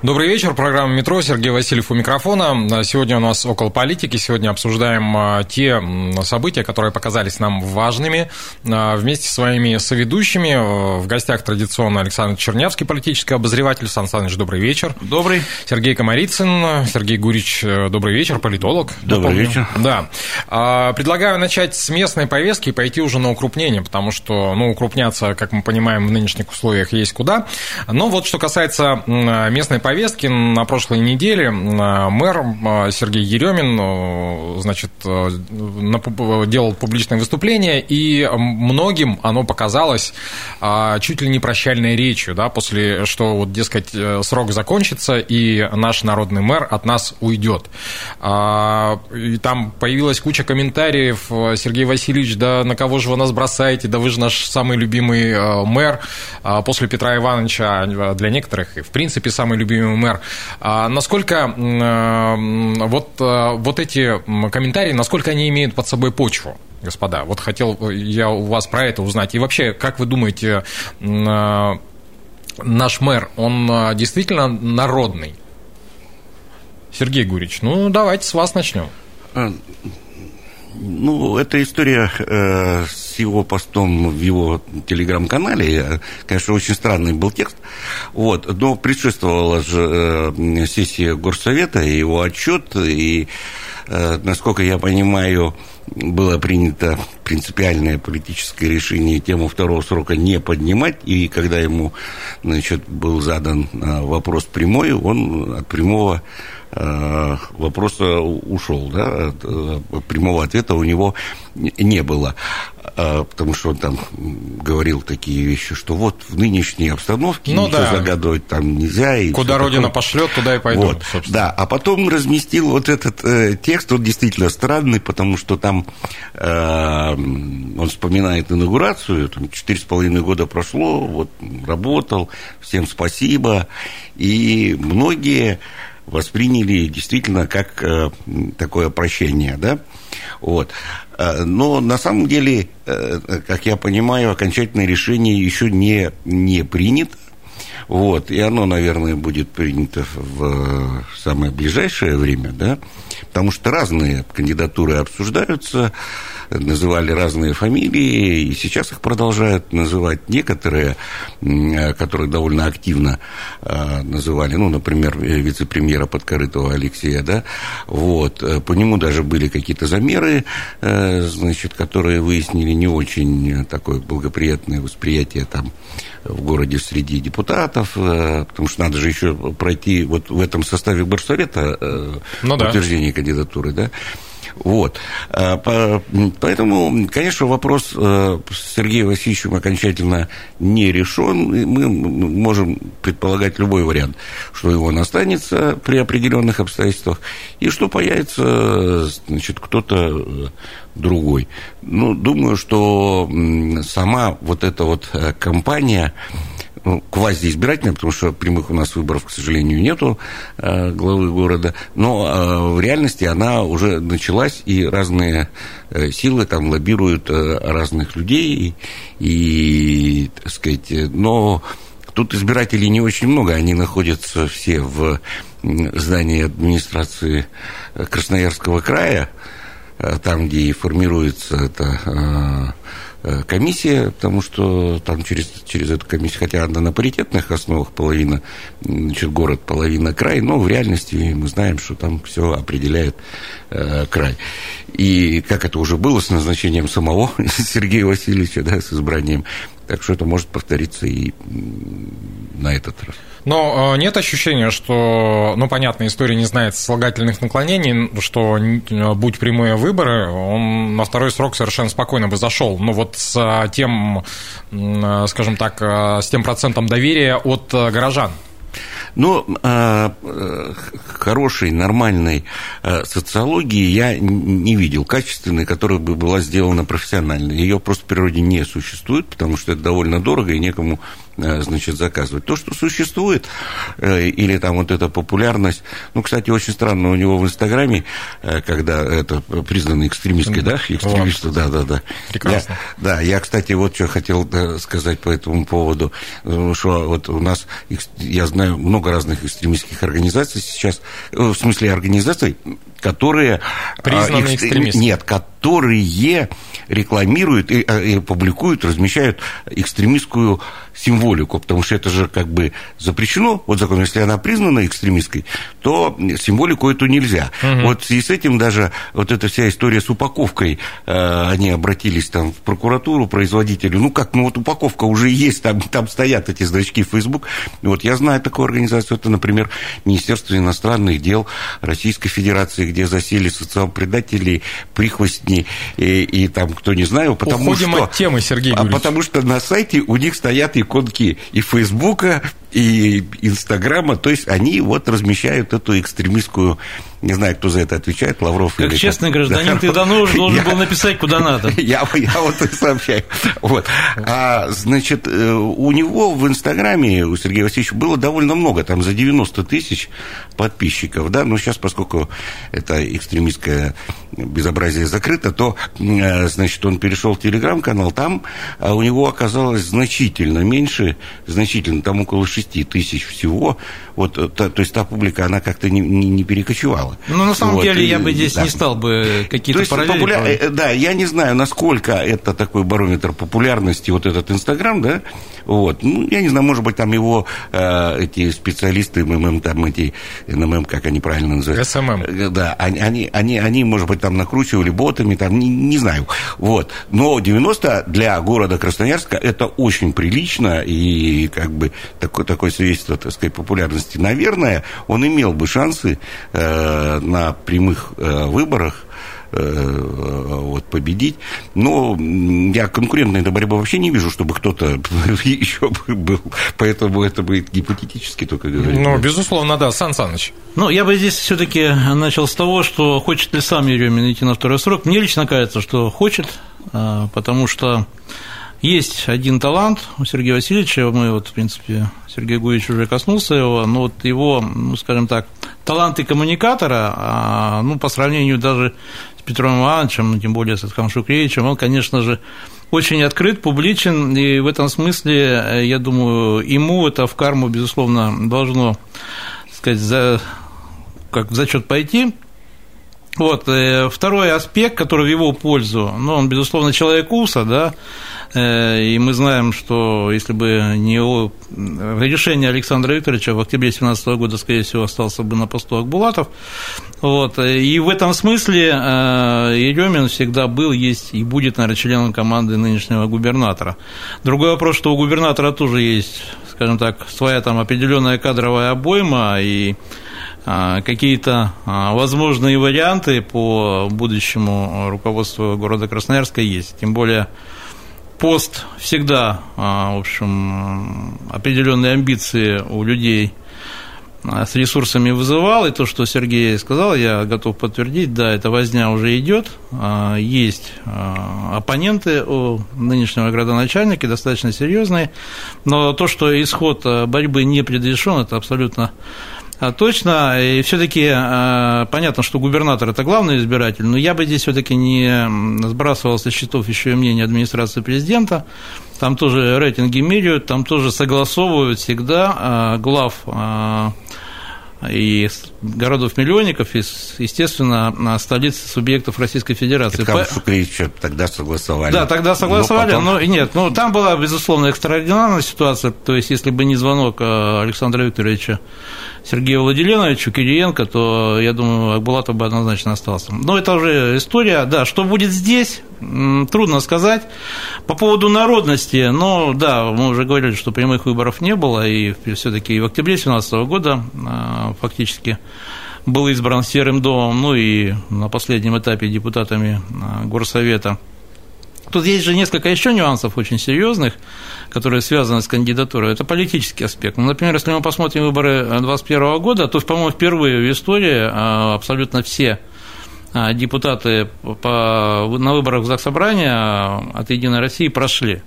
Добрый вечер, программа «Метро», Сергей Васильев у микрофона. Сегодня у нас около политики, сегодня обсуждаем а, те события, которые показались нам важными. А, вместе с своими соведущими в гостях традиционно Александр Чернявский, политический обозреватель. Сан Саныч, добрый вечер. Добрый. Сергей Комарицын, Сергей Гурич, э, добрый вечер, политолог. Добрый напомню. вечер. Да. А, предлагаю начать с местной повестки и пойти уже на укрупнение, потому что, ну, укрупняться, как мы понимаем, в нынешних условиях есть куда. Но вот что касается местной повестки на прошлой неделе. Мэр Сергей Еремин значит, делал публичное выступление, и многим оно показалось чуть ли не прощальной речью, да, после что, вот, дескать, э, срок закончится, и наш народный мэр от нас уйдет. И там появилась куча комментариев, Сергей Васильевич, да на кого же вы нас бросаете, да вы же наш самый любимый э, мэр после Петра Ивановича, а для некоторых, в принципе, самый любимый любимый мэр. А насколько э, вот, э, вот эти комментарии, насколько они имеют под собой почву? Господа, вот хотел я у вас про это узнать. И вообще, как вы думаете, э, наш мэр, он действительно народный? Сергей Гурич, ну давайте с вас начнем. Ну, эта история э, с его постом в его телеграм-канале, э, конечно, очень странный был текст, вот, но предшествовала же э, сессия Горсовета, и его отчет, и, э, насколько я понимаю, было принято принципиальное политическое решение тему второго срока не поднимать, и когда ему, значит, был задан э, вопрос прямой, он от прямого Э, вопроса ушел, да, э, прямого ответа у него не было, э, потому что он там говорил такие вещи, что вот в нынешней обстановке ну, ничего да. загадывать там нельзя. И Куда Родина такое. пошлет, туда и пойдут, вот, собственно. Да, а потом разместил вот этот э, текст, он действительно странный, потому что там э, он вспоминает инаугурацию, там четыре с половиной года прошло, вот работал, всем спасибо, и многие восприняли действительно как э, такое прощение, да, вот. Э, но на самом деле, э, как я понимаю, окончательное решение еще не, не принято, вот, и оно, наверное, будет принято в самое ближайшее время, да, потому что разные кандидатуры обсуждаются, называли разные фамилии, и сейчас их продолжают называть. Некоторые, которые довольно активно а, называли, ну, например, вице-премьера Подкорытого Алексея, да, вот, по нему даже были какие-то замеры, э, значит, которые выяснили не очень такое благоприятное восприятие там в городе среди депутатов, э, потому что надо же еще пройти вот в этом составе Горсовета э, ну, утверждение да. кандидатуры, да, вот. А, поэтому, конечно, вопрос э, с Сергеем Васильевичем окончательно не решен. Мы можем предполагать любой вариант, что его останется при определенных обстоятельствах, и что появится значит, кто-то э, другой. Ну, думаю, что сама вот эта вот э, компания квазиизбирательная, потому что прямых у нас выборов, к сожалению, нету э, главы города, но э, в реальности она уже началась, и разные э, силы там лоббируют разных людей, и, и, так сказать, но тут избирателей не очень много, они находятся все в здании администрации Красноярского края, там, где и формируется это комиссия, потому что там через, через эту комиссию, хотя она на паритетных основах половина, значит, город, половина край, но в реальности мы знаем, что там все определяет э, край. И как это уже было с назначением самого Сергея Васильевича, да, с избранием, так что это может повториться и на этот раз. Но э, нет ощущения, что, ну, понятно, история не знает слагательных наклонений, что э, будь прямые выборы, он на второй срок совершенно спокойно бы зашел. Ну, вот с э, тем, скажем так, с тем процентом доверия от горожан. Но э, хорошей, нормальной э, социологии я не видел, качественной, которая бы была сделана профессионально. Ее просто в природе не существует, потому что это довольно дорого и некому значит, заказывать. То, что существует, э, или там вот эта популярность, ну, кстати, очень странно у него в Инстаграме, э, когда это признано экстремистской, да, экстремисту, да, да, да. Прекрасно. Я, да, я, кстати, вот что хотел сказать по этому поводу, что вот у нас, я знаю много разных экстремистских организаций сейчас, в смысле организаций, которые... Признаны экстремистами. Нет, которые рекламируют и, и публикуют, размещают экстремистскую символику, потому что это же как бы запрещено, вот закон, если она признана экстремистской, то символику эту нельзя. Угу. Вот связи с этим даже вот эта вся история с упаковкой, э, они обратились там в прокуратуру, производителю, ну как, ну вот упаковка уже есть, там, там стоят эти значки Facebook. Вот я знаю такую организацию, это, например, Министерство иностранных дел Российской Федерации, где засели социал-предатели, прихвостни и, и там, кто не знаю, потому Уходим что... от темы, Сергей а Потому что на сайте у них стоят иконки и Фейсбука, и Инстаграма, то есть они вот размещают эту экстремистскую, не знаю, кто за это отвечает, Лавров как или честный как. гражданин, да. ты давно уже должен я, был написать, куда надо. Я, я вот и сообщаю. Вот. А, значит, э, у него в Инстаграме, у Сергея Васильевича, было довольно много, там за 90 тысяч подписчиков, да, но сейчас, поскольку это экстремистское безобразие закрыто, то, э, значит, он перешел в Телеграм-канал, там а у него оказалось значительно меньше, значительно, там около 6 тысяч всего, вот, э, то, то есть та публика, она как-то не, не, не перекочевала. Ну, на самом вот, деле, и, я бы здесь да. не стал бы какие-то параллели. Популя... Э, да, я не знаю, насколько это такой барометр популярности, вот этот Инстаграм, да, вот, ну, я не знаю, может быть, там его э, эти специалисты, МММ, там эти, НММ, как они правильно называют? SMM. Э, да, они, они, они, они, может быть, там накручивали ботами, там, не, не знаю, вот. Но 90 для города Красноярска это очень прилично, и как бы такое, такое свидетельство, так сказать, популярности наверное, он имел бы шансы э, на прямых э, выборах э, вот, победить. Но я конкурентной борьбы вообще не вижу, чтобы кто-то еще был. Поэтому это будет гипотетически только говорить. Ну, безусловно, да. Сан Саныч. Ну, я бы здесь все таки начал с того, что хочет ли сам Еремин идти на второй срок. Мне лично кажется, что хочет, потому что есть один талант у Сергея Васильевича, мы вот, в принципе, Сергей Гуевич уже коснулся его, но вот его, ну, скажем так, таланты коммуникатора, а, ну, по сравнению даже с Петром Ивановичем, ну, тем более с Эдхам Шукревичем, он, конечно же, очень открыт, публичен, и в этом смысле, я думаю, ему это в карму, безусловно, должно, так сказать, за, как в зачет пойти, вот, э, второй аспект, который в его пользу, ну, он, безусловно, человек УСа, да, э, и мы знаем, что если бы не его решение Александра Викторовича в октябре 2017 года, скорее всего, остался бы на посту Акбулатов. Вот, и в этом смысле э, Еремин всегда был, есть и будет, наверное, членом команды нынешнего губернатора. Другой вопрос, что у губернатора тоже есть, скажем так, своя там определенная кадровая обойма, и какие-то а, возможные варианты по будущему руководству города Красноярска есть. Тем более пост всегда, а, в общем, определенные амбиции у людей с ресурсами вызывал, и то, что Сергей сказал, я готов подтвердить, да, эта возня уже идет, есть оппоненты у нынешнего градоначальника, достаточно серьезные, но то, что исход борьбы не предрешен, это абсолютно а, точно. И все-таки а, понятно, что губернатор это главный избиратель, но я бы здесь все-таки не сбрасывал со счетов еще и мнение администрации президента. Там тоже рейтинги меряют, там тоже согласовывают всегда а, глав и городов-миллионников, и, естественно, столиц субъектов Российской Федерации. Там Шукревича тогда согласовали. Да, тогда согласовали, но, потом... но нет, ну, там была, безусловно, экстраординарная ситуация, то есть, если бы не звонок Александра Викторовича Сергею Владиленовичу Кириенко, то, я думаю, Акбулатов бы однозначно остался. Но это уже история. Да, что будет здесь, трудно сказать. По поводу народности, ну, да, мы уже говорили, что прямых выборов не было, и все таки в октябре 2017 года а, фактически был избран Серым домом, ну и на последнем этапе депутатами а, Горсовета Тут есть же несколько еще нюансов очень серьезных, которые связаны с кандидатурой. Это политический аспект. Ну, например, если мы посмотрим выборы 2021 года, то, по-моему, впервые в истории а, абсолютно все а, депутаты по, на выборах в Заксобрание от «Единой России» прошли.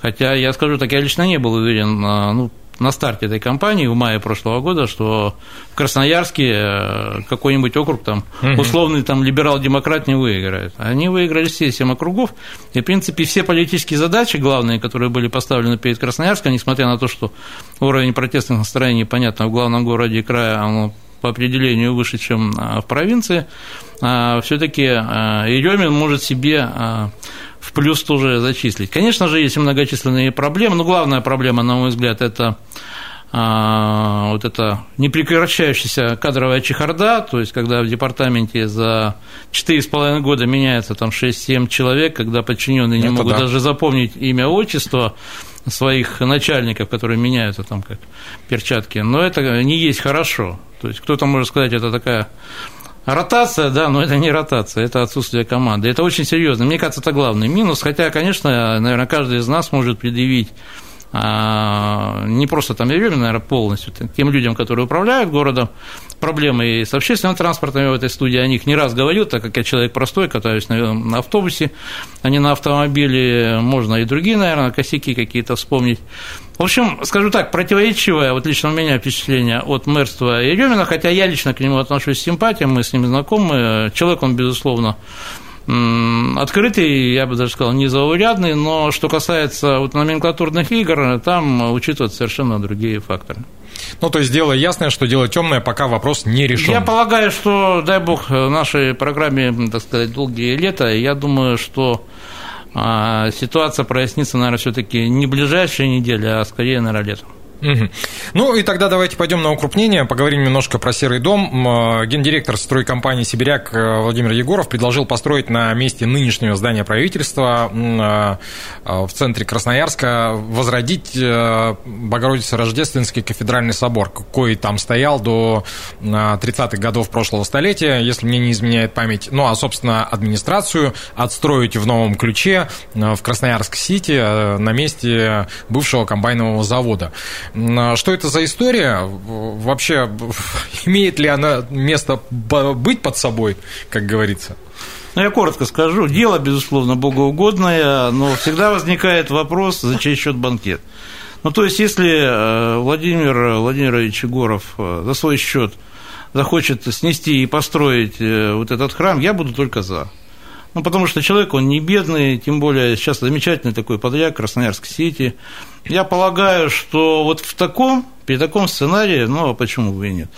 Хотя, я скажу так, я лично не был уверен, ну, на старте этой кампании в мае прошлого года, что в Красноярске э, какой-нибудь округ там условный там либерал-демократ не выиграет. Они выиграли все семь округов, и, в принципе, все политические задачи главные, которые были поставлены перед Красноярском, несмотря на то, что уровень протестных настроений, понятно, в главном городе и края, оно по определению выше, чем а, в провинции, а, все-таки а, Еремин может себе в плюс тоже зачислить. Конечно же, есть многочисленные проблемы, но главная проблема, на мой взгляд, это а, вот эта непрекращающаяся кадровая чехарда, то есть когда в департаменте за 4,5 года меняется там 6-7 человек, когда подчиненные не это могут да. даже запомнить имя, отчество своих начальников, которые меняются там как перчатки, но это не есть хорошо. То есть кто-то может сказать, это такая Ротация, да, но это не ротация, это отсутствие команды. Это очень серьезно. Мне кажется, это главный минус. Хотя, конечно, наверное, каждый из нас может предъявить не просто там Еремин, наверное, полностью, тем людям, которые управляют городом, проблемы и с общественным транспортом, в этой студии о них не раз говорил, так как я человек простой, катаюсь на, на автобусе, а не на автомобиле, можно и другие, наверное, косяки какие-то вспомнить. В общем, скажу так, противоречивое, вот лично у меня впечатление от мэрства Еремина, хотя я лично к нему отношусь с симпатией, мы с ним знакомы, человек он, безусловно, открытый, я бы даже сказал, незаурядный, но что касается вот номенклатурных игр, там учитываются совершенно другие факторы. Ну, то есть дело ясное, что дело темное, пока вопрос не решен. Я полагаю, что, дай бог, в нашей программе, так сказать, долгие лета, я думаю, что а, ситуация прояснится, наверное, все-таки не ближайшие недели, а скорее, наверное, летом. Угу. Ну и тогда давайте пойдем на укрупнение, поговорим немножко про Серый дом. Гендиректор стройкомпании «Сибиряк» э, Владимир Егоров предложил построить на месте нынешнего здания правительства э, в центре Красноярска возродить э, Богородице-Рождественский кафедральный собор, какой там стоял до 30-х годов прошлого столетия, если мне не изменяет память. Ну а, собственно, администрацию отстроить в новом ключе в Красноярск-Сити на месте бывшего комбайнового завода. А что это за история? Вообще, имеет ли она место быть под собой, как говорится? Ну, я коротко скажу. Дело, безусловно, богоугодное, но всегда возникает вопрос, за чей счет банкет. Ну, то есть, если э, Владимир Владимирович Егоров э, за свой счет захочет снести и построить э, вот этот храм, я буду только за. Ну, потому что человек, он не бедный, тем более сейчас замечательный такой подряд, Красноярск-Сити. Я полагаю, что вот в таком, при таком сценарии, ну, а почему бы и нет.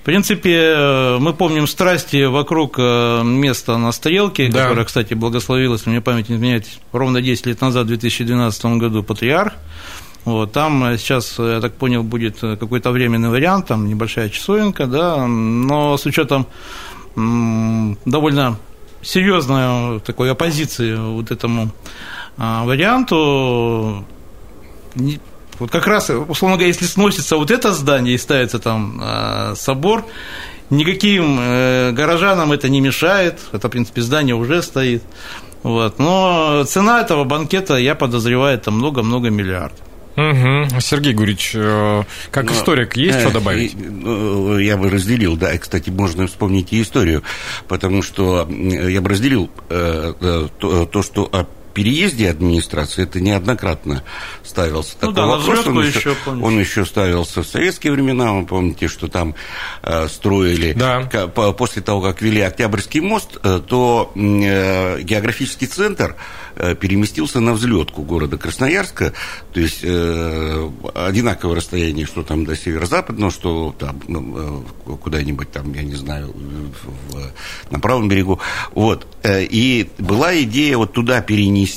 В принципе, мы помним страсти вокруг э, места на Стрелке, да. которое, кстати, благословилось, мне память не изменяет, ровно 10 лет назад, в 2012 году, патриарх. Вот, там сейчас, я так понял, будет какой-то временный вариант, там небольшая часовенка, да, но с учетом довольно серьезной такой оппозиции вот этому а, варианту, вот как раз, условно говоря, если сносится вот это здание и ставится там а, собор, никаким э, горожанам это не мешает, это, в принципе, здание уже стоит, вот. но цена этого банкета, я подозреваю, это много-много миллиардов. Угу. Сергей Гурич, э, как Но, историк, есть э, что добавить? Ну, я бы разделил, да, и, кстати, можно вспомнить и историю, потому что я бы разделил э, то, то, что переезде администрации это неоднократно ставился ну, такой да, вопрос. Он еще, еще он еще ставился в советские времена. Вы помните, что там э, строили да. после того, как вели Октябрьский мост, э, то э, географический центр Э, переместился на взлетку города Красноярска, то есть э, одинаковое расстояние, что там до северо-западного, что там ну, э, куда-нибудь там, я не знаю, в, на правом берегу. Вот. Э, и была идея вот туда перенести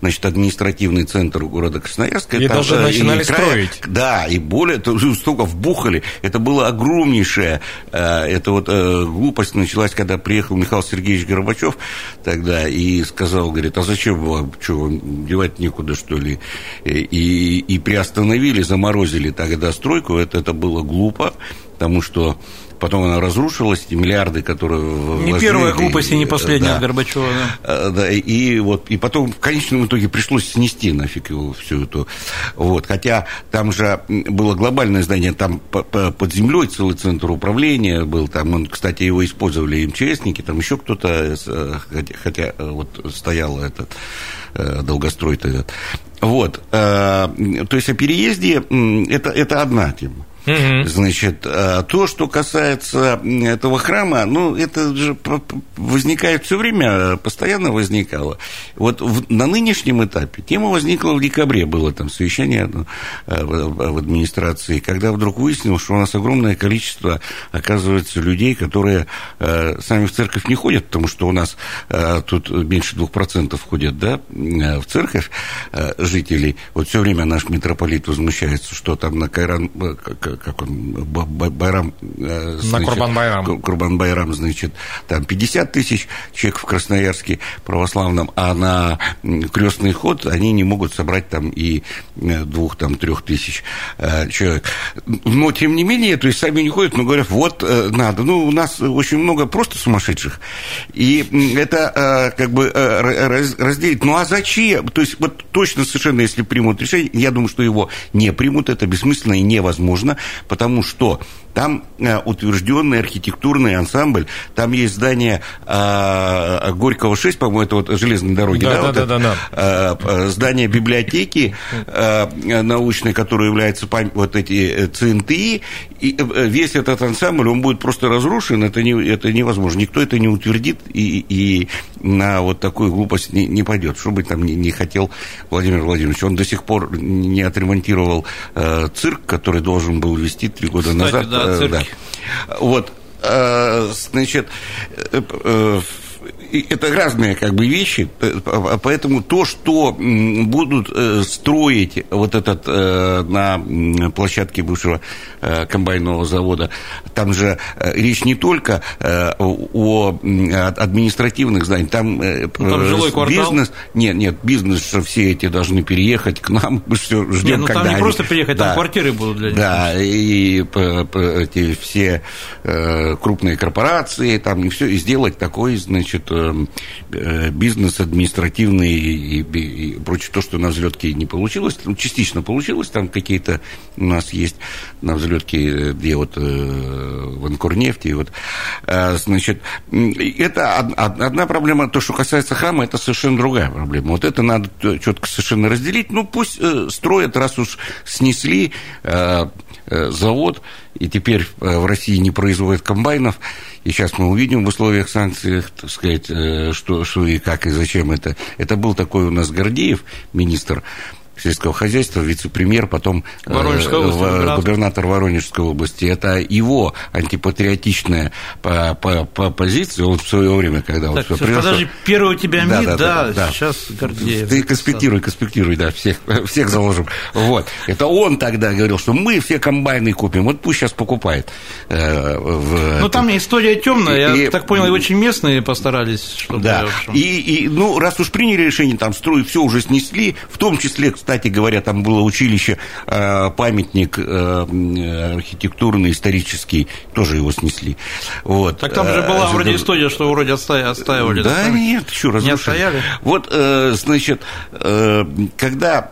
значит, административный центр города Красноярска. И это, даже начинали и края, строить. Да, и более, то, столько вбухали. Это было огромнейшее. Э, это вот э, глупость началась, когда приехал Михаил Сергеевич Горбачев тогда и сказал, говорит, а зачем вам, что, вам девать некуда, что ли? И, и приостановили, заморозили тогда стройку. Это, это было глупо, потому что потом она разрушилась, эти миллиарды, которые Не вложили, первая глупость и не последняя да. от Горбачева. Да. Да, и вот и потом в конечном итоге пришлось снести нафиг его всю эту вот хотя там же было глобальное здание там под землей целый центр управления был там он кстати его использовали МЧСники там еще кто-то хотя, хотя вот стоял этот долгострой этот вот то есть о переезде это это одна тема Угу. Значит, а то, что касается этого храма, ну, это же возникает все время, постоянно возникало. Вот в, на нынешнем этапе тема возникла в декабре, было там совещание э, в администрации, когда вдруг выяснилось, что у нас огромное количество, оказывается, людей, которые э, сами в церковь не ходят, потому что у нас э, тут меньше двух процентов ходят, да, в церковь жителей. Вот все время наш митрополит возмущается, что там на Кайран, как он, Байрам... Э, значит, На Курбан-Байрам. Курбан-Байрам, значит, там 50 тысяч человек в Красноярске православном, а на крестный ход они не могут собрать там и э, двух, там, трех тысяч э, человек. Но, тем не менее, то есть сами не ходят, но говорят, вот надо. Ну, у нас очень много просто сумасшедших. И это как бы разделить. Ну, а зачем? То есть, вот точно совершенно, если примут решение, я думаю, что его не примут, это бессмысленно и невозможно, потому что там э, утвержденный архитектурный ансамбль, там есть здание э, Горького 6, по-моему, это вот железные дороги, да, да, да, вот да, да, да. Э, здание библиотеки э, научной, которая является вот эти э, ЦНТИ, и э, весь этот ансамбль, он будет просто разрушен, это, не, это невозможно, никто это не утвердит и, и на вот такую глупость не, не пойдет, что бы там не, не хотел Владимир Владимирович, он до сих пор не отремонтировал э, цирк, который должен был вести три года Кстати, назад. Да, Э, цирки. Да. Вот, э, значит, э, это разные как бы вещи, поэтому то, что будут строить вот этот на площадке бывшего комбайнового завода, там же речь не только о административных зданиях, там, ну, там жилой бизнес, нет, нет, бизнес, что все эти должны переехать к нам, мы все ждем, нет, ну, когда там не они... просто переехать, да, там квартиры будут для них. Да, и эти все крупные корпорации, там, и все, и сделать такой, значит, Э, бизнес административный и, и, и прочее, то, что на взлетке не получилось, ну, частично получилось, там какие-то у нас есть на взлетке, э, где вот э, в Анкорнефти, вот, э, значит, это одна проблема, то, что касается храма, это совершенно другая проблема. Вот это надо четко совершенно разделить. Ну, пусть э, строят, раз уж снесли э, э завод, и теперь в России не производят комбайнов, и сейчас мы увидим в условиях санкций, так сказать, э, что, что и как, и зачем это. Это был такой у нас Гордеев, министр сельского хозяйства, вице-премьер, потом э, области, губернатор Воронежской области. Это его антипатриотичная по, по, по позиция. Он в свое время, когда так, вот все, Подожди, первый у тебя да, МИД, да, да, да, да, сейчас Гордеев. Ты конспектируй, конспектируй, да, всех, всех заложим. Вот. Это он тогда говорил, что мы все комбайны купим, вот пусть сейчас покупает. Э, в, ну, там история темная, я так понял, и очень местные постарались. Чтобы, да, и, и, ну, раз уж приняли решение, там, строить все уже снесли, в том числе, кстати говоря, там было училище, э, памятник э, архитектурный, исторический, тоже его снесли. Вот. Так там же была э, вроде история, что вроде отстаивали. Да нет, еще раз. Не отстояли? Вот, значит, когда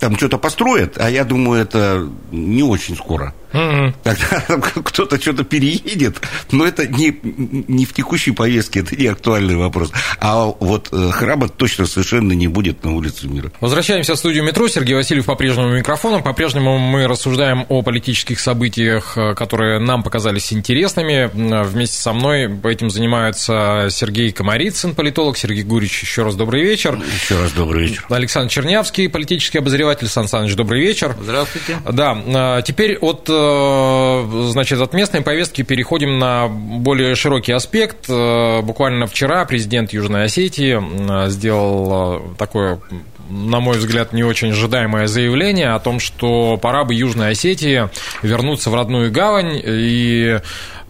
там что-то построят, а я думаю, это не очень скоро. Mm-hmm. Тогда кто-то что-то переедет, но это не, не в текущей повестке, это не актуальный вопрос. А вот э, храма точно совершенно не будет на улице мира. Возвращаемся в студию метро. Сергей Васильев по-прежнему микрофоном. По-прежнему мы рассуждаем о политических событиях, э, которые нам показались интересными. Вместе со мной этим занимаются Сергей Комарицын, политолог, Сергей Гурич. Еще раз добрый вечер. Еще раз добрый вечер. Александр Чернявский, политический обозреватель. Сан Саныч, добрый вечер. Здравствуйте. Да, э, теперь от Э, значит, от местной повестки переходим на более широкий аспект. Э, буквально вчера президент Южной Осетии э, сделал такое на мой взгляд, не очень ожидаемое заявление о том, что пора бы Южной Осетии вернуться в родную гавань и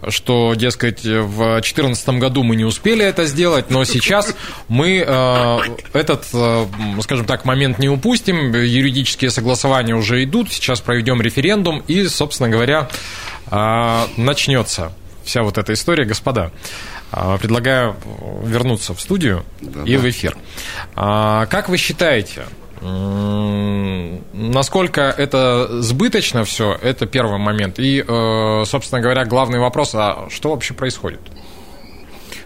что, дескать, в 2014 году мы не успели это сделать, но сейчас мы э, этот, э, скажем так, момент не упустим. Юридические согласования уже идут, сейчас проведем референдум и, собственно говоря, начнется вся вот эта история, господа, предлагаю вернуться в студию да, и да. в эфир. Как вы считаете, Насколько это сбыточно все, это первый момент. И, э, собственно говоря, главный вопрос, а что вообще происходит?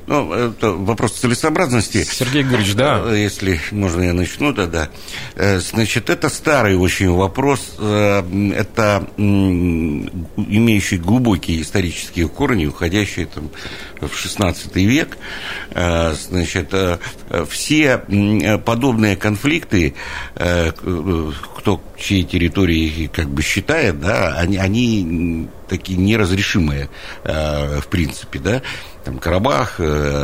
Ну, это вопрос целесообразности. Сергей Григорьевич, да. Э, если можно, я начну тогда. Э, значит, это старый очень вопрос. Э, это имеющий глубокие исторические корни, уходящие там, в XVI век. Значит, все подобные конфликты, кто чьей территории как бы считает, да, они, они такие неразрешимые, в принципе, да там Карабах,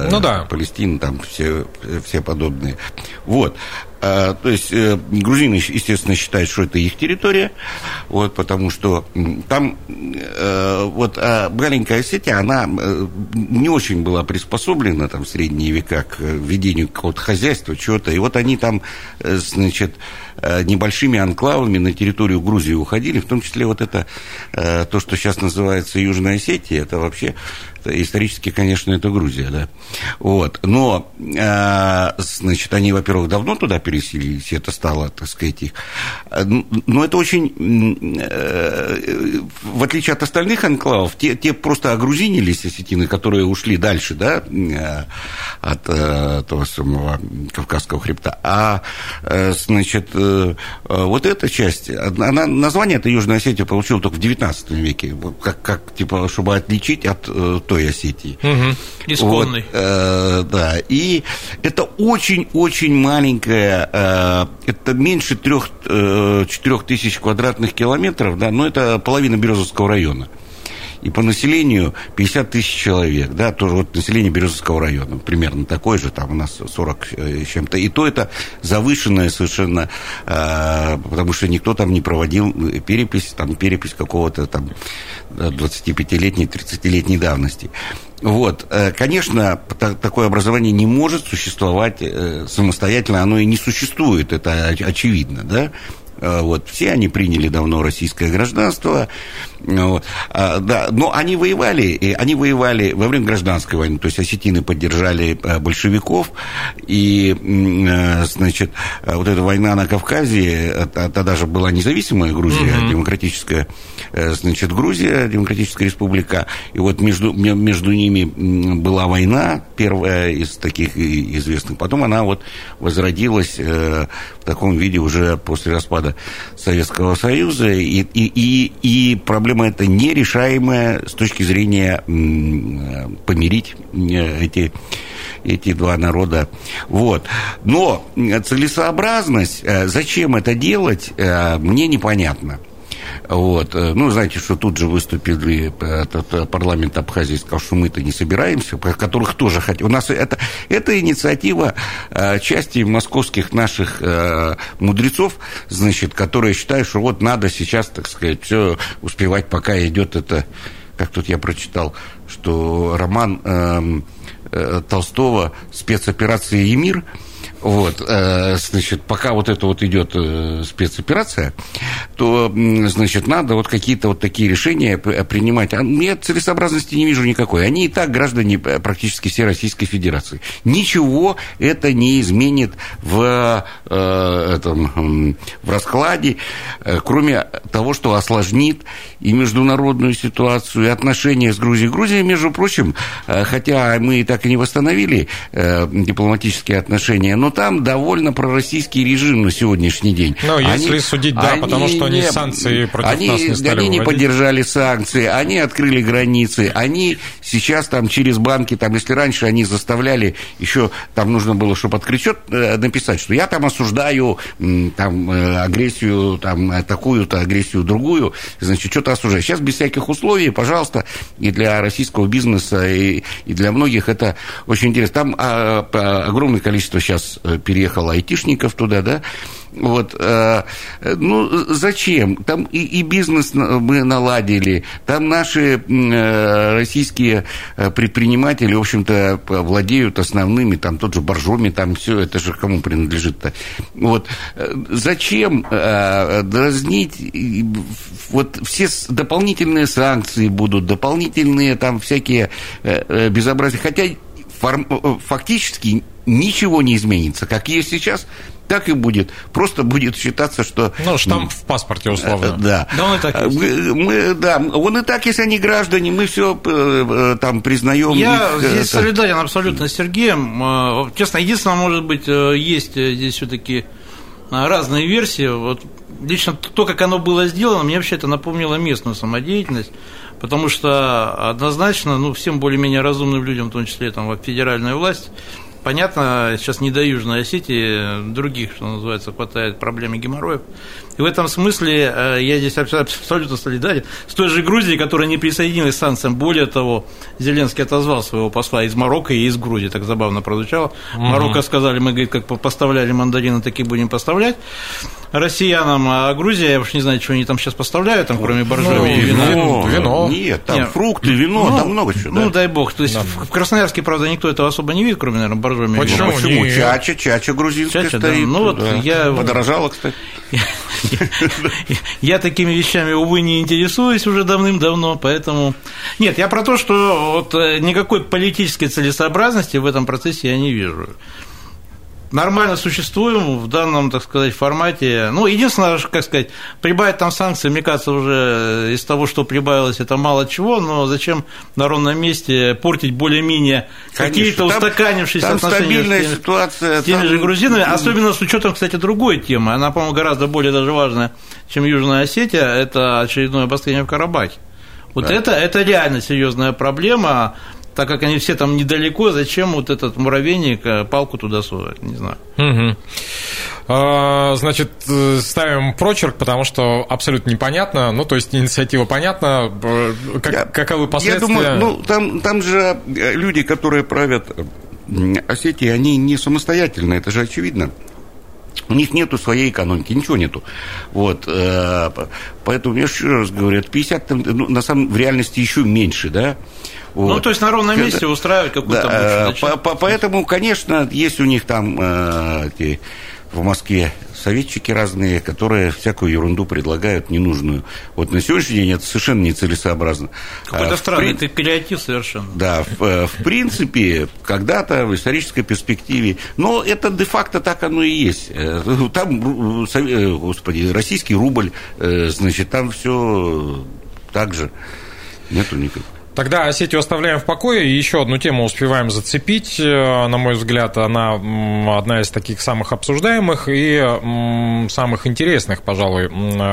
ну, да. Палестина, там все, все подобные. Вот. А, то есть э, грузины, естественно, считают, что это их территория, вот, потому что там э, вот а маленькая Осетия, она не очень была приспособлена там, в средние века к ведению какого-то хозяйства, чего-то. И вот они там, значит, небольшими анклавами на территорию Грузии уходили, в том числе вот это, то, что сейчас называется Южная Осетия, это вообще исторически, конечно, это Грузия, да. Вот. Но, э, значит, они, во-первых, давно туда переселились, это стало, так сказать, их. Но это очень, э, в отличие от остальных анклавов, те, те просто огрузинились, осетины, которые ушли дальше, да, э, от того самого Кавказского хребта. А, значит, вот эта часть, она, название это Южная Осетия получила только в XIX веке, как, как типа, чтобы отличить от той Осетии. Угу. Исконной. Вот, э, да. И это очень-очень маленькая, э, это меньше трех-четырех э, тысяч квадратных километров, да, но это половина Березовского района и по населению 50 тысяч человек, да, тоже вот население Березовского района, примерно такое же, там у нас 40 э, с чем-то, и то это завышенное совершенно, э, потому что никто там не проводил перепись, там перепись какого-то там 25-летней, 30-летней давности. Вот, э, конечно, такое образование не может существовать самостоятельно, оно и не существует, это очевидно, да, Э, вот, все они приняли давно российское гражданство. Вот, а, да, но они воевали, и они воевали во время гражданской войны, то есть осетины поддержали э, большевиков, и, э, значит, вот эта война на Кавказе, тогда же была независимая Грузия, угу. демократическая, значит, Грузия, демократическая республика, и вот между, между ними была война, первая из таких известных, потом она вот возродилась в таком виде уже после распада Советского Союза, и, и, и, и проблема эта нерешаемая с точки зрения помирить э, эти эти два народа. Вот. Но целесообразность, э, зачем это делать, э, мне непонятно. Вот. Э, ну, знаете, что тут же выступили э, этот э, парламент Абхазии, сказал, что мы-то не собираемся, которых тоже хотим. У нас это, это инициатива части московских наших мудрецов, значит, которые считают, что вот надо сейчас, так сказать, все успевать, пока идет это, как тут я прочитал, что роман эм, Толстого «Спецоперация Емир», вот, э, значит, пока вот это вот идет э, спецоперация, то, значит, надо вот какие-то вот такие решения принимать. А я целесообразности не вижу никакой. Они и так граждане э, практически всей Российской Федерации. Ничего это не изменит в, этом, в раскладе, кроме того, что осложнит и международную ситуацию, и отношения с Грузией. Грузия, между прочим, хотя мы так и не восстановили дипломатические отношения, но там довольно пророссийский режим на сегодняшний день. Ну, если судить, да, они потому что они не, санкции против они, нас не стали Они выводить. не поддержали санкции, они открыли границы, они сейчас там через банки, там, если раньше они заставляли, еще там нужно было, чтобы открыть счет, э, написать, что я там осуждаю там, э, агрессию, там, такую-то агрессию, другую, значит, что-то осуждаю. Сейчас без всяких условий, пожалуйста, и для российского бизнеса, и, и для многих это очень интересно. Там а, огромное количество сейчас переехало айтишников туда, да, вот, э, ну, зачем? Там и, и бизнес мы наладили, там наши э, российские э, предприниматели, в общем-то, владеют основными, там тот же Боржоми, там все, это же кому принадлежит-то. Вот, зачем дразнить, вот все дополнительные санкции будут, дополнительные там всякие безобразия, хотя фактически ничего не изменится, как есть сейчас, так и будет. Просто будет считаться, что... Ну, штамп в паспорте, условно. Э, да. Да, он и так есть. Мы, мы, да, он и так, если они граждане, мы все э, э, там признаем. Я их, здесь это... солидарен абсолютно с Сергеем. Честно, единственное, может быть, есть здесь все-таки разные версии. Вот лично то, как оно было сделано, мне вообще это напомнило местную самодеятельность, потому что однозначно, ну, всем более-менее разумным людям, в том числе там, федеральная власть, Понятно, сейчас не до Южной Осетии, других, что называется, хватает проблемы геморроев. И в этом смысле э, я здесь абсолютно солидарен с той же Грузией, которая не присоединилась к санкциям. Более того, Зеленский отозвал своего посла из Марокко и из Грузии, так забавно прозвучало. Угу. Марокко сказали, мы, говорит, как поставляли мандарины, такие будем поставлять россиянам, а Грузия, я уж не знаю, что они там сейчас поставляют, там, кроме боржоми ну, и вина. Вино, вино. Нет, там Нет. фрукты, вино, ну, там много чего. Ну, да. дай бог. То есть да. в Красноярске, правда, никто этого особо не видит, кроме, наверное, боржоми. Почему? Почему? Чача, чача грузинская чача, стоит. Да. Ну, вот да. я... Подорожала, кстати. Я такими вещами, увы, не интересуюсь уже давным-давно, поэтому... Нет, я про то, что вот э, никакой политической целесообразности в этом процессе я не вижу нормально существуем в данном, так сказать, формате. Ну, единственное, как сказать, прибавить там санкции, мне кажется, уже из того, что прибавилось, это мало чего, но зачем на ровном месте портить более-менее какие-то устаканившиеся там отношения с теми, ситуация, с теми там... же грузинами, особенно с учетом, кстати, другой темы. Она, по-моему, гораздо более даже важная, чем Южная Осетия, это очередное обострение в Карабахе. Вот да. это, это реально серьезная проблема так как они все там недалеко, зачем вот этот муравейник э, палку туда совать, не знаю. Угу. Значит, э, ставим прочерк, потому что абсолютно непонятно. Ну, то есть инициатива понятна. Э, как, я, каковы последствия? Я думаю, ну, там, там же люди, которые правят Осетией, они не самостоятельны, это же очевидно. У них нету своей экономики, ничего нету. Вот, поэтому я еще раз говорю, 50, ну, на самом в реальности еще меньше, да. Вот. Ну, то есть на ровном месте устраивать какую-то да, по, по, Поэтому, конечно, есть у них там э, эти, в Москве советчики разные, которые всякую ерунду предлагают, ненужную. Вот на сегодняшний день это совершенно нецелесообразно. Какой-то а, странный при... креатив совершенно. Да, в, э, в принципе, когда-то в исторической перспективе, но это де-факто так оно и есть. Э, там, э, господи, российский рубль, значит, там все так же. Нету никакого. Тогда Осетию оставляем в покое. И еще одну тему успеваем зацепить. Э, на мой взгляд, она одна из таких самых обсуждаемых и самых интересных, пожалуй.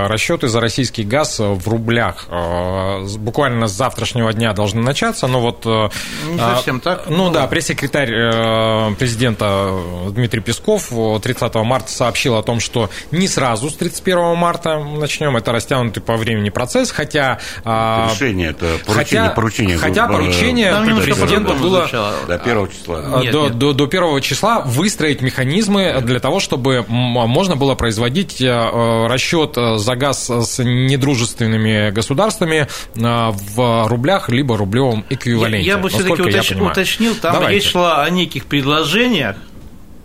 Расчеты за российский газ в рублях э, буквально с завтрашнего дня должны начаться. Но вот... Э, Не совсем так. Ну да, пресс-секретарь президента Дмитрий Песков 30 марта сообщил о том, что не сразу с 31 марта начнем. Это растянутый по времени процесс, хотя... Решение это поручение, хотя, поручение. Хотя поручение президента было до первого числа. Э, нет, до, нет. До, до первого числа выстроить механизмы для того, чтобы можно было производить э, расчет за газ с недружественными государствами э, в рублях либо рублевом эквиваленте. Я, я бы все-таки уточ, уточнил, там Давайте. речь шла о неких предложениях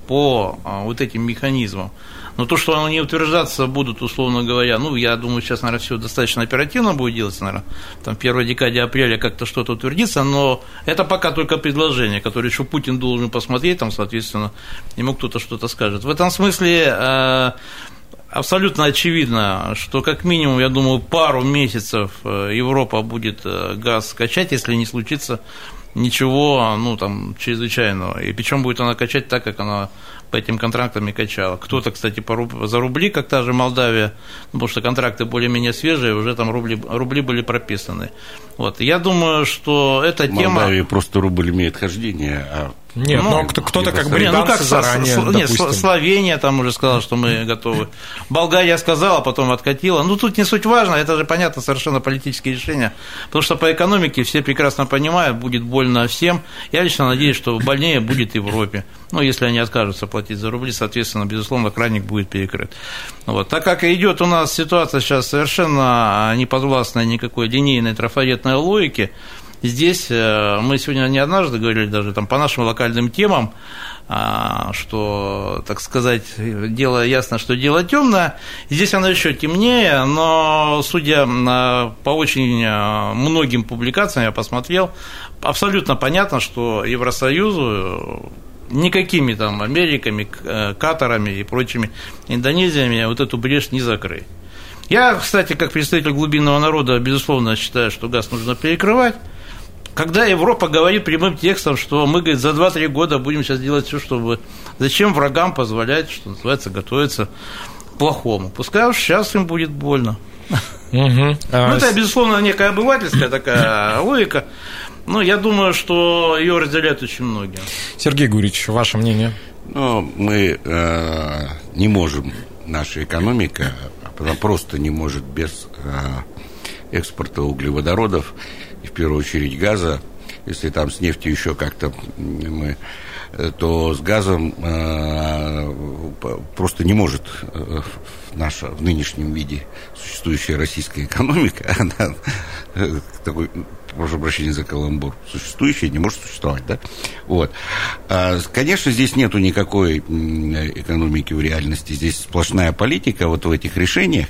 по вот этим механизмам. Но то, что они утверждаться будут, условно говоря, ну, я думаю, сейчас, наверное, все достаточно оперативно будет делаться, наверное, там, в первой декаде апреля как-то что-то утвердится, но это пока только предложение, которое еще Путин должен посмотреть, там, соответственно, ему кто-то что-то скажет. В этом смысле э, абсолютно очевидно, что как минимум, я думаю, пару месяцев э, Европа будет э, газ качать, если не случится ничего, ну, там, чрезвычайного. И причем будет она качать так, как она по этим контрактам и качала. Кто-то, кстати, по руб... за рубли, как та же Молдавия, ну, потому что контракты более-менее свежие, уже там рубли, рубли были прописаны. Вот. Я думаю, что эта тема... В Молдавии просто рубль имеет хождение, а Нет, Ну, но кто- кто-то как бы ну как заранее, нет, допустим. Словения там уже сказала, что мы готовы. Болгария сказала, потом откатила. Ну, тут не суть важно, это же понятно совершенно политические решения. Потому что по экономике все прекрасно понимают, будет больно всем. Я лично надеюсь, что больнее будет Европе. Ну, если они откажутся платить за рубли, соответственно, безусловно, краник будет перекрыт. Вот. Так как идет у нас ситуация сейчас совершенно не подвластная никакой линейной трафаретной логике, Здесь э, мы сегодня не однажды говорили даже там по нашим локальным темам, а, что, так сказать, дело ясно, что дело темное. Здесь оно еще темнее, но судя по очень э, многим публикациям, я посмотрел, абсолютно понятно, что Евросоюзу никакими там Америками, э, Катарами и прочими Индонезиями вот эту брешь не закрыть. Я, кстати, как представитель глубинного народа, безусловно, считаю, что газ нужно перекрывать. Когда Европа говорит прямым текстом, что мы, говорит, за 2-3 года будем сейчас делать все, чтобы... Зачем врагам позволять, что называется, готовиться к плохому? Пускай уж сейчас им будет больно. Мгм. А, Ну, это, безусловно, некая обывательская такая логика. Но я думаю, что ее разделяют очень многие. Сергей Гурич, ваше мнение? Но мы э, не можем, наша экономика она просто не может без э, экспорта углеводородов, первую очередь газа, если там с нефтью еще как-то мы э, то с газом э, просто не может э, наша в нынешнем виде существующая российская экономика, она такой, прошу прощения за каламбур, существующая не может существовать, да? Вот. А, Конечно, здесь нету никакой экономики в реальности, здесь сплошная политика вот в этих решениях,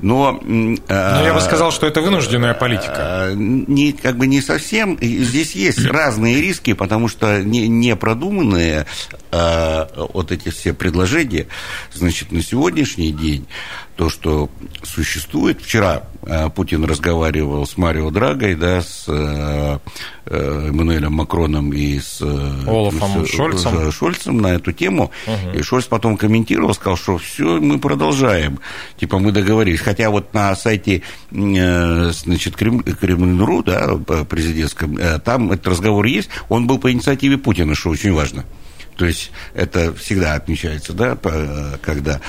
но... Ну, я бы сказал, что это вынужденная политика. А, Не, как бы не совсем. Здесь есть разные риски, потому что не, не продуманные а, вот эти все предложения, значит, на сегодняшний день то, что существует. Вчера а, Путин разговаривал с Марио Драгой, да, с а, э, Эммануэлем Макроном и с э, Олафом с, Шольцем. Шольцем на эту тему. И Шольц потом комментировал, сказал, что все, мы продолжаем. Типа мы договорились. Хотя вот на сайте э, значит, Крем- Кремль.ру, да, президентском, э, там этот разговор есть. Он был по инициативе Путина, что очень важно. То есть это всегда отмечается, да, когда,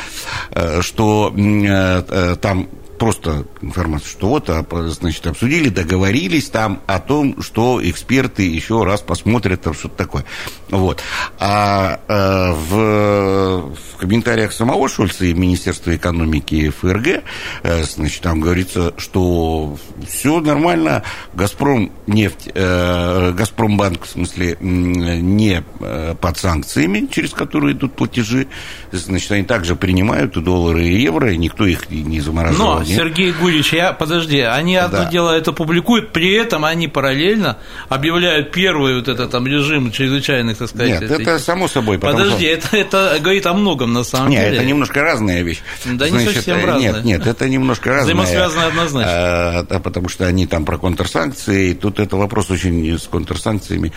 э, что э, э, там просто информация, что вот, а, значит, обсудили, договорились там о том, что эксперты еще раз посмотрят, там что-то такое. Вот. А э, в, в комментариях самого Шульца и Министерства экономики ФРГ, э, значит, там говорится, что все нормально, Газпром нефть, э, Газпромбанк, в смысле, не э, под санкциями, через которые идут платежи, значит, они также принимают и доллары, и евро, и никто их не замораживал. Но, нет. Сергей Гурич, я, подожди, они одно Да. дело это публикуют, при этом они параллельно объявляют первый вот этот там режим чрезвычайных, так сказать. Нет, этих- это само собой. Подожди, что- это, это говорит о многом на самом Нет, деле. это немножко разная вещь. Да не совсем э, разная. Нет, нет, это немножко разное. Взаимосвязано однозначно. Э, да, потому что они там про контрсанкции, и тут это вопрос очень с контрсанкциями.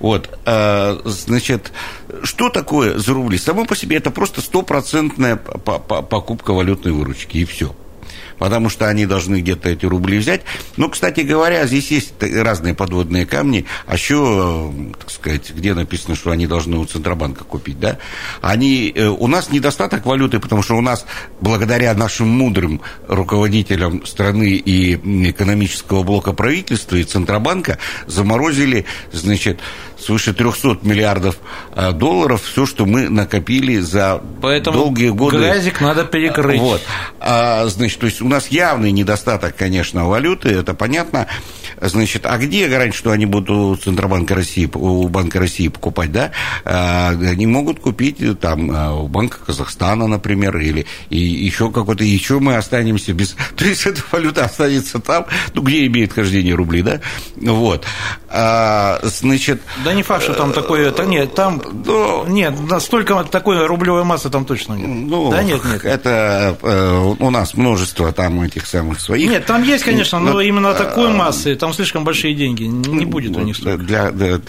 Вот, э, значит, что такое за рубли? Само по себе это просто стопроцентная по- по- покупка валютной выручки, и все. Потому что они должны где-то эти рубли взять. Ну, кстати говоря, здесь есть разные подводные камни. А еще, э, так сказать, где написано, что они должны у Центробанка купить, да? Они, э, у нас недостаток валюты, потому что у нас, благодаря нашим мудрым руководителям страны и экономического блока правительства и Центробанка, заморозили, значит, свыше 300 миллиардов э, долларов все, что мы накопили за Поэтому долгие годы. грязик надо перекрыть. Вот. А, значит, то есть у нас явный недостаток, конечно, валюты, это понятно. Значит, а где гарантия, что они будут у Центробанка России, у Банка России покупать, да? А, они могут купить там а, у Банка Казахстана, например, или и еще какой-то, еще мы останемся без... То есть эта валюта останется там, ну, где имеет хождение рубли, да? Вот. А, значит... Да не факт, что там такое, это нет, там, Ну, нет, столько такой рублевой массы там точно нет. Ну, да нет, нет. это э, у нас множество там этих самых своих. Нет, там есть, конечно, но Ну, именно такой а, массы, там слишком большие деньги, не будет у них столько. Для, для-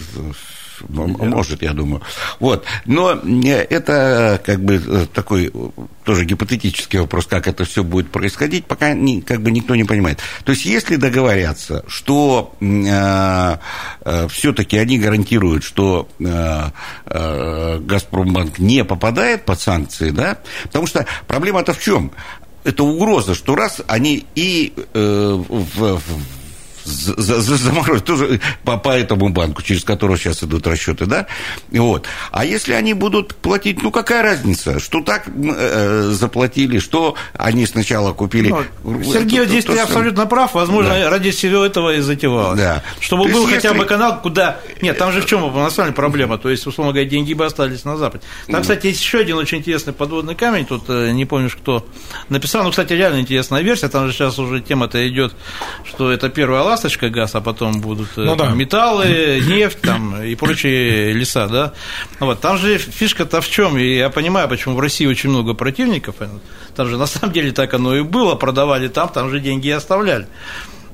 может, я думаю. Вот. Но это как бы такой тоже гипотетический вопрос, как это все будет происходить, пока ни, как бы никто не понимает. То есть, если договорятся, что э, э, все-таки они гарантируют, что э, э, Газпромбанк не попадает под санкции, да, потому что проблема-то в чем? Это угроза, что раз они и э, в, в заморозить тоже по, по этому банку, через которого сейчас идут расчеты, да? Вот. А если они будут платить, ну какая разница, что так э, заплатили, что они сначала купили. Ну, Сергей, здесь то, ты абсолютно прав, возможно, да. ради всего этого и затевалось. Да. Чтобы то был есть, хотя если... бы канал, куда. Нет, там же в чем на самом деле проблема? То есть, условно говоря, деньги бы остались на Западе. Там, кстати, есть еще один очень интересный подводный камень, тут э, не помнишь, кто написал, ну, кстати, реально интересная версия, там же сейчас уже тема-то идет, что это первая ласточка газ, а потом будут э, ну, там, да. металлы, нефть там, и прочие леса, да. Вот, там же фишка-то в чем? И я понимаю, почему в России очень много противников. Там же на самом деле так оно и было, продавали там, там же деньги и оставляли.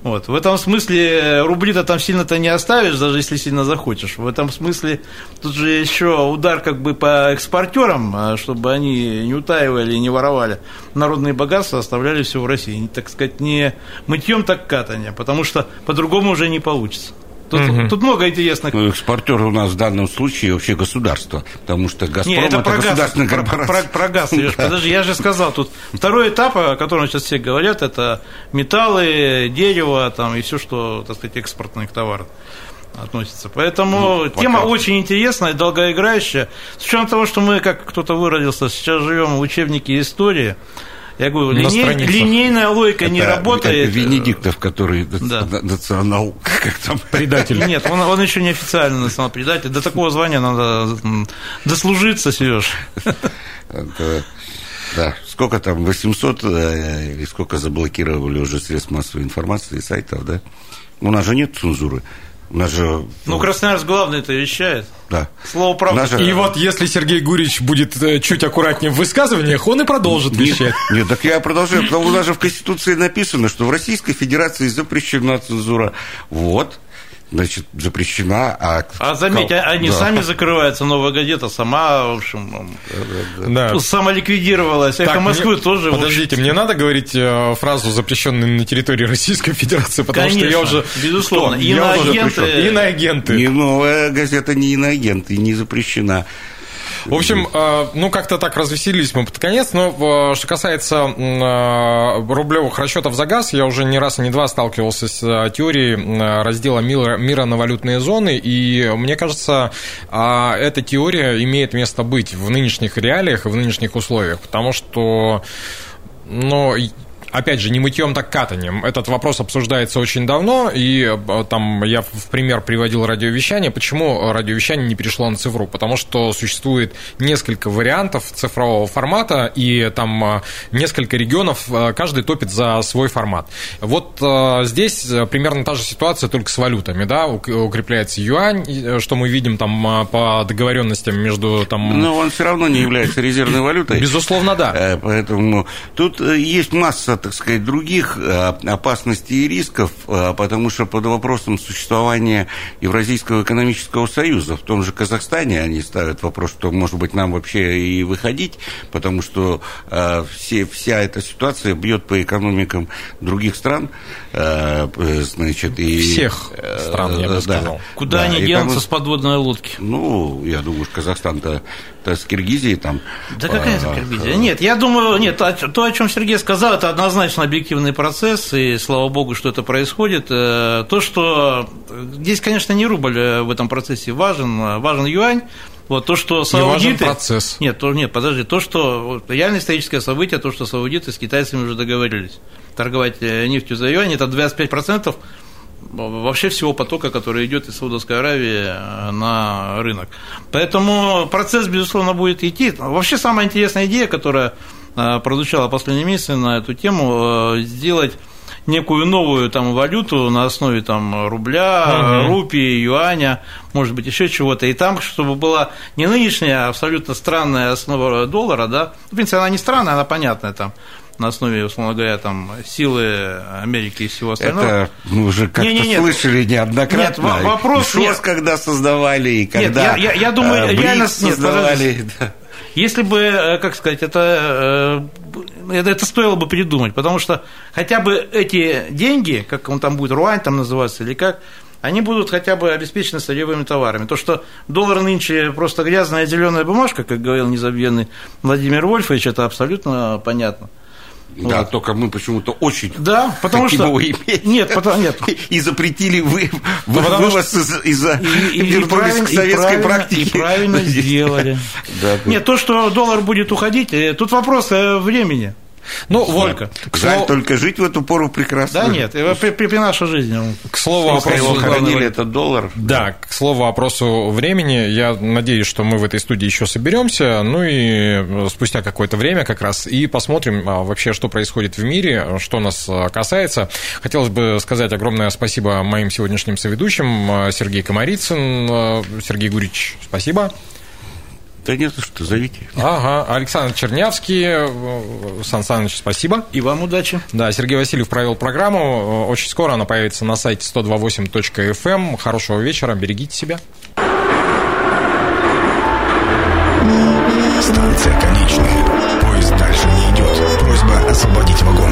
Вот. В этом смысле рубли-то там сильно-то не оставишь, даже если сильно захочешь. В этом смысле тут же еще удар как бы по экспортерам, а чтобы они не утаивали и не воровали народные богатства, оставляли все в России. Так сказать, не мытьем, так катание, потому что по-другому уже не получится. Тут, угу. тут много интересных. Ну, экспортер у нас в данном случае вообще государство, потому что Газпром Нет, это, это государственная газ, корпорация. Про, про, про газ, Сереж, подожди, я же сказал, тут второй этап, о котором сейчас все говорят, это металлы, дерево там, и все, что, так сказать, экспортные товары относится. Поэтому ну, тема очень интересная, долгоиграющая. С учетом того, что мы, как кто-то выразился, сейчас живем в учебнике истории, я говорю, линей, линейная логика это, не работает. Это Венедиктов, который да. национал, как там, предатель. Нет, он, он еще не официально национал предатель. До такого звания надо дослужиться, Сереж. Да, сколько там, 800 э, или сколько заблокировали уже средств массовой информации, сайтов, да? У нас же нет цензуры. У нас же... Ну, Красноярск главное это вещает. Да. Слово правда. Же... И вот если Сергей Гурич будет э, чуть аккуратнее в высказываниях, он и продолжит вещать. Нет, так я продолжаю, потому что даже в Конституции написано, что в Российской Федерации запрещена цензура. Вот значит, запрещена. А, а заметь, кол... они да. сами закрываются, новая газета сама, в общем, да, да. самоликвидировалась. Эхо Москвы мне... тоже. Подождите, мне надо говорить э, фразу запрещенную на территории Российской Федерации, потому Конечно, что я уже. Безусловно, что? иноагенты. Иноагенты. Не новая газета не иноагенты, не запрещена. В общем, э, ну, как-то так развеселились мы под конец. Но что касается э, рублевых расчетов за газ, я уже не раз и не два сталкивался с теорией раздела мира, на валютные зоны. И мне кажется, эта теория имеет место быть в нынешних реалиях и в нынешних условиях. Потому что но опять же, не мытьем, так катанием. Этот вопрос обсуждается очень давно, и э, там я в пример приводил радиовещание. Почему радиовещание не перешло на цифру? Потому что существует несколько вариантов цифрового формата, и там э, несколько регионов, э, каждый топит за свой формат. Вот здесь примерно та же ситуация, только с валютами, да, укрепляется юань, что мы видим там по договоренностям между там... Но он все равно не является резервной валютой. Безусловно, да. Поэтому тут есть масса так сказать, других э, опасностей и рисков, э, потому что под вопросом существования Евразийского экономического союза, в том же Казахстане они ставят вопрос, что, может быть, нам вообще и выходить, потому что э, все, вся эта ситуация бьет по экономикам других стран, значит, и... Всех стран, я бы сказал. Куда да, они денутся там, с подводной лодки? Ну, я думаю, Казахстан-то с Киргизией там. Да какая это Киргизия? Нет, я думаю, нет, то, о чем Сергей сказал, это однозначно объективный процесс, и слава богу, что это происходит. Э, то, что здесь, конечно, не рубль э, в этом процессе важен, важен юань, вот то, что саудиты... Не процесс. Нет, то, нет, подожди, то, что реально историческое событие, то, что саудиты с китайцами уже договорились торговать э, нефтью за юань, это 25% вообще всего потока, который идет из Саудовской Аравии э, на рынок. Поэтому процесс, безусловно, будет идти. Вообще самая интересная идея, которая э, прозвучала последние месяцы на эту тему, сделать некую новую там валюту на основе там рубля, угу. рупии, юаня, может быть, еще чего-то. И там, чтобы была не нынешняя, а абсолютно странная основа доллара, да, в принципе, она не странная, она понятная там, на основе, условно говоря, там, силы Америки и всего остального. Это мы уже как-то Не, не, нет. слышали неоднократно. Нет, вопрос- И ШОС, нет. когда создавали, и когда я- я- я думаю, э, реально- нет, создавали. да. Если бы, э, как сказать, это, э, это, стоило бы придумать, потому что хотя бы эти деньги, как он там будет, руань там называться или как, они будут хотя бы обеспечены сырьевыми товарами. То, что доллар нынче просто грязная зеленая бумажка, как говорил незабвенный Владимир Вольфович, это абсолютно понятно. Да, Вот. только мы почему-то очень Да, потому что... его иметь. Нет, потому, нет, И запретили вы, вы- потому вывоз из- из-за и, и- и вернулись к и советской правильно- практике. и правильно сделали. Да, да. Нет, то, что доллар будет уходить, э, тут вопрос э, времени. Ну, Сколько? вот, к Жаль слову- только жить в эту пору прекрасно. Да нет, при, при- при нашей жизни. он- к слову, Пока его вопросу- хоронили, этот доллар. Да, к слову вопросу времени, я надеюсь, что мы в этой студии еще соберемся, ну и э, спустя какое-то время как раз и посмотрим а, вообще, что происходит в мире, что нас а, касается. Хотелось бы сказать огромное спасибо моим сегодняшним соведущим, а, Сергей Комарицын, Сергей Гурич, спасибо. Да нет, ну что, зовите. Ага, Александр Чернявский, Сан Саныч, спасибо. И вам удачи. Да, Сергей Васильев провел программу. Очень скоро она появится на сайте 128.fm. Эм. Хорошего вечера, берегите себя. Станция конечная. Поезд дальше не идет. Просьба освободить вагон.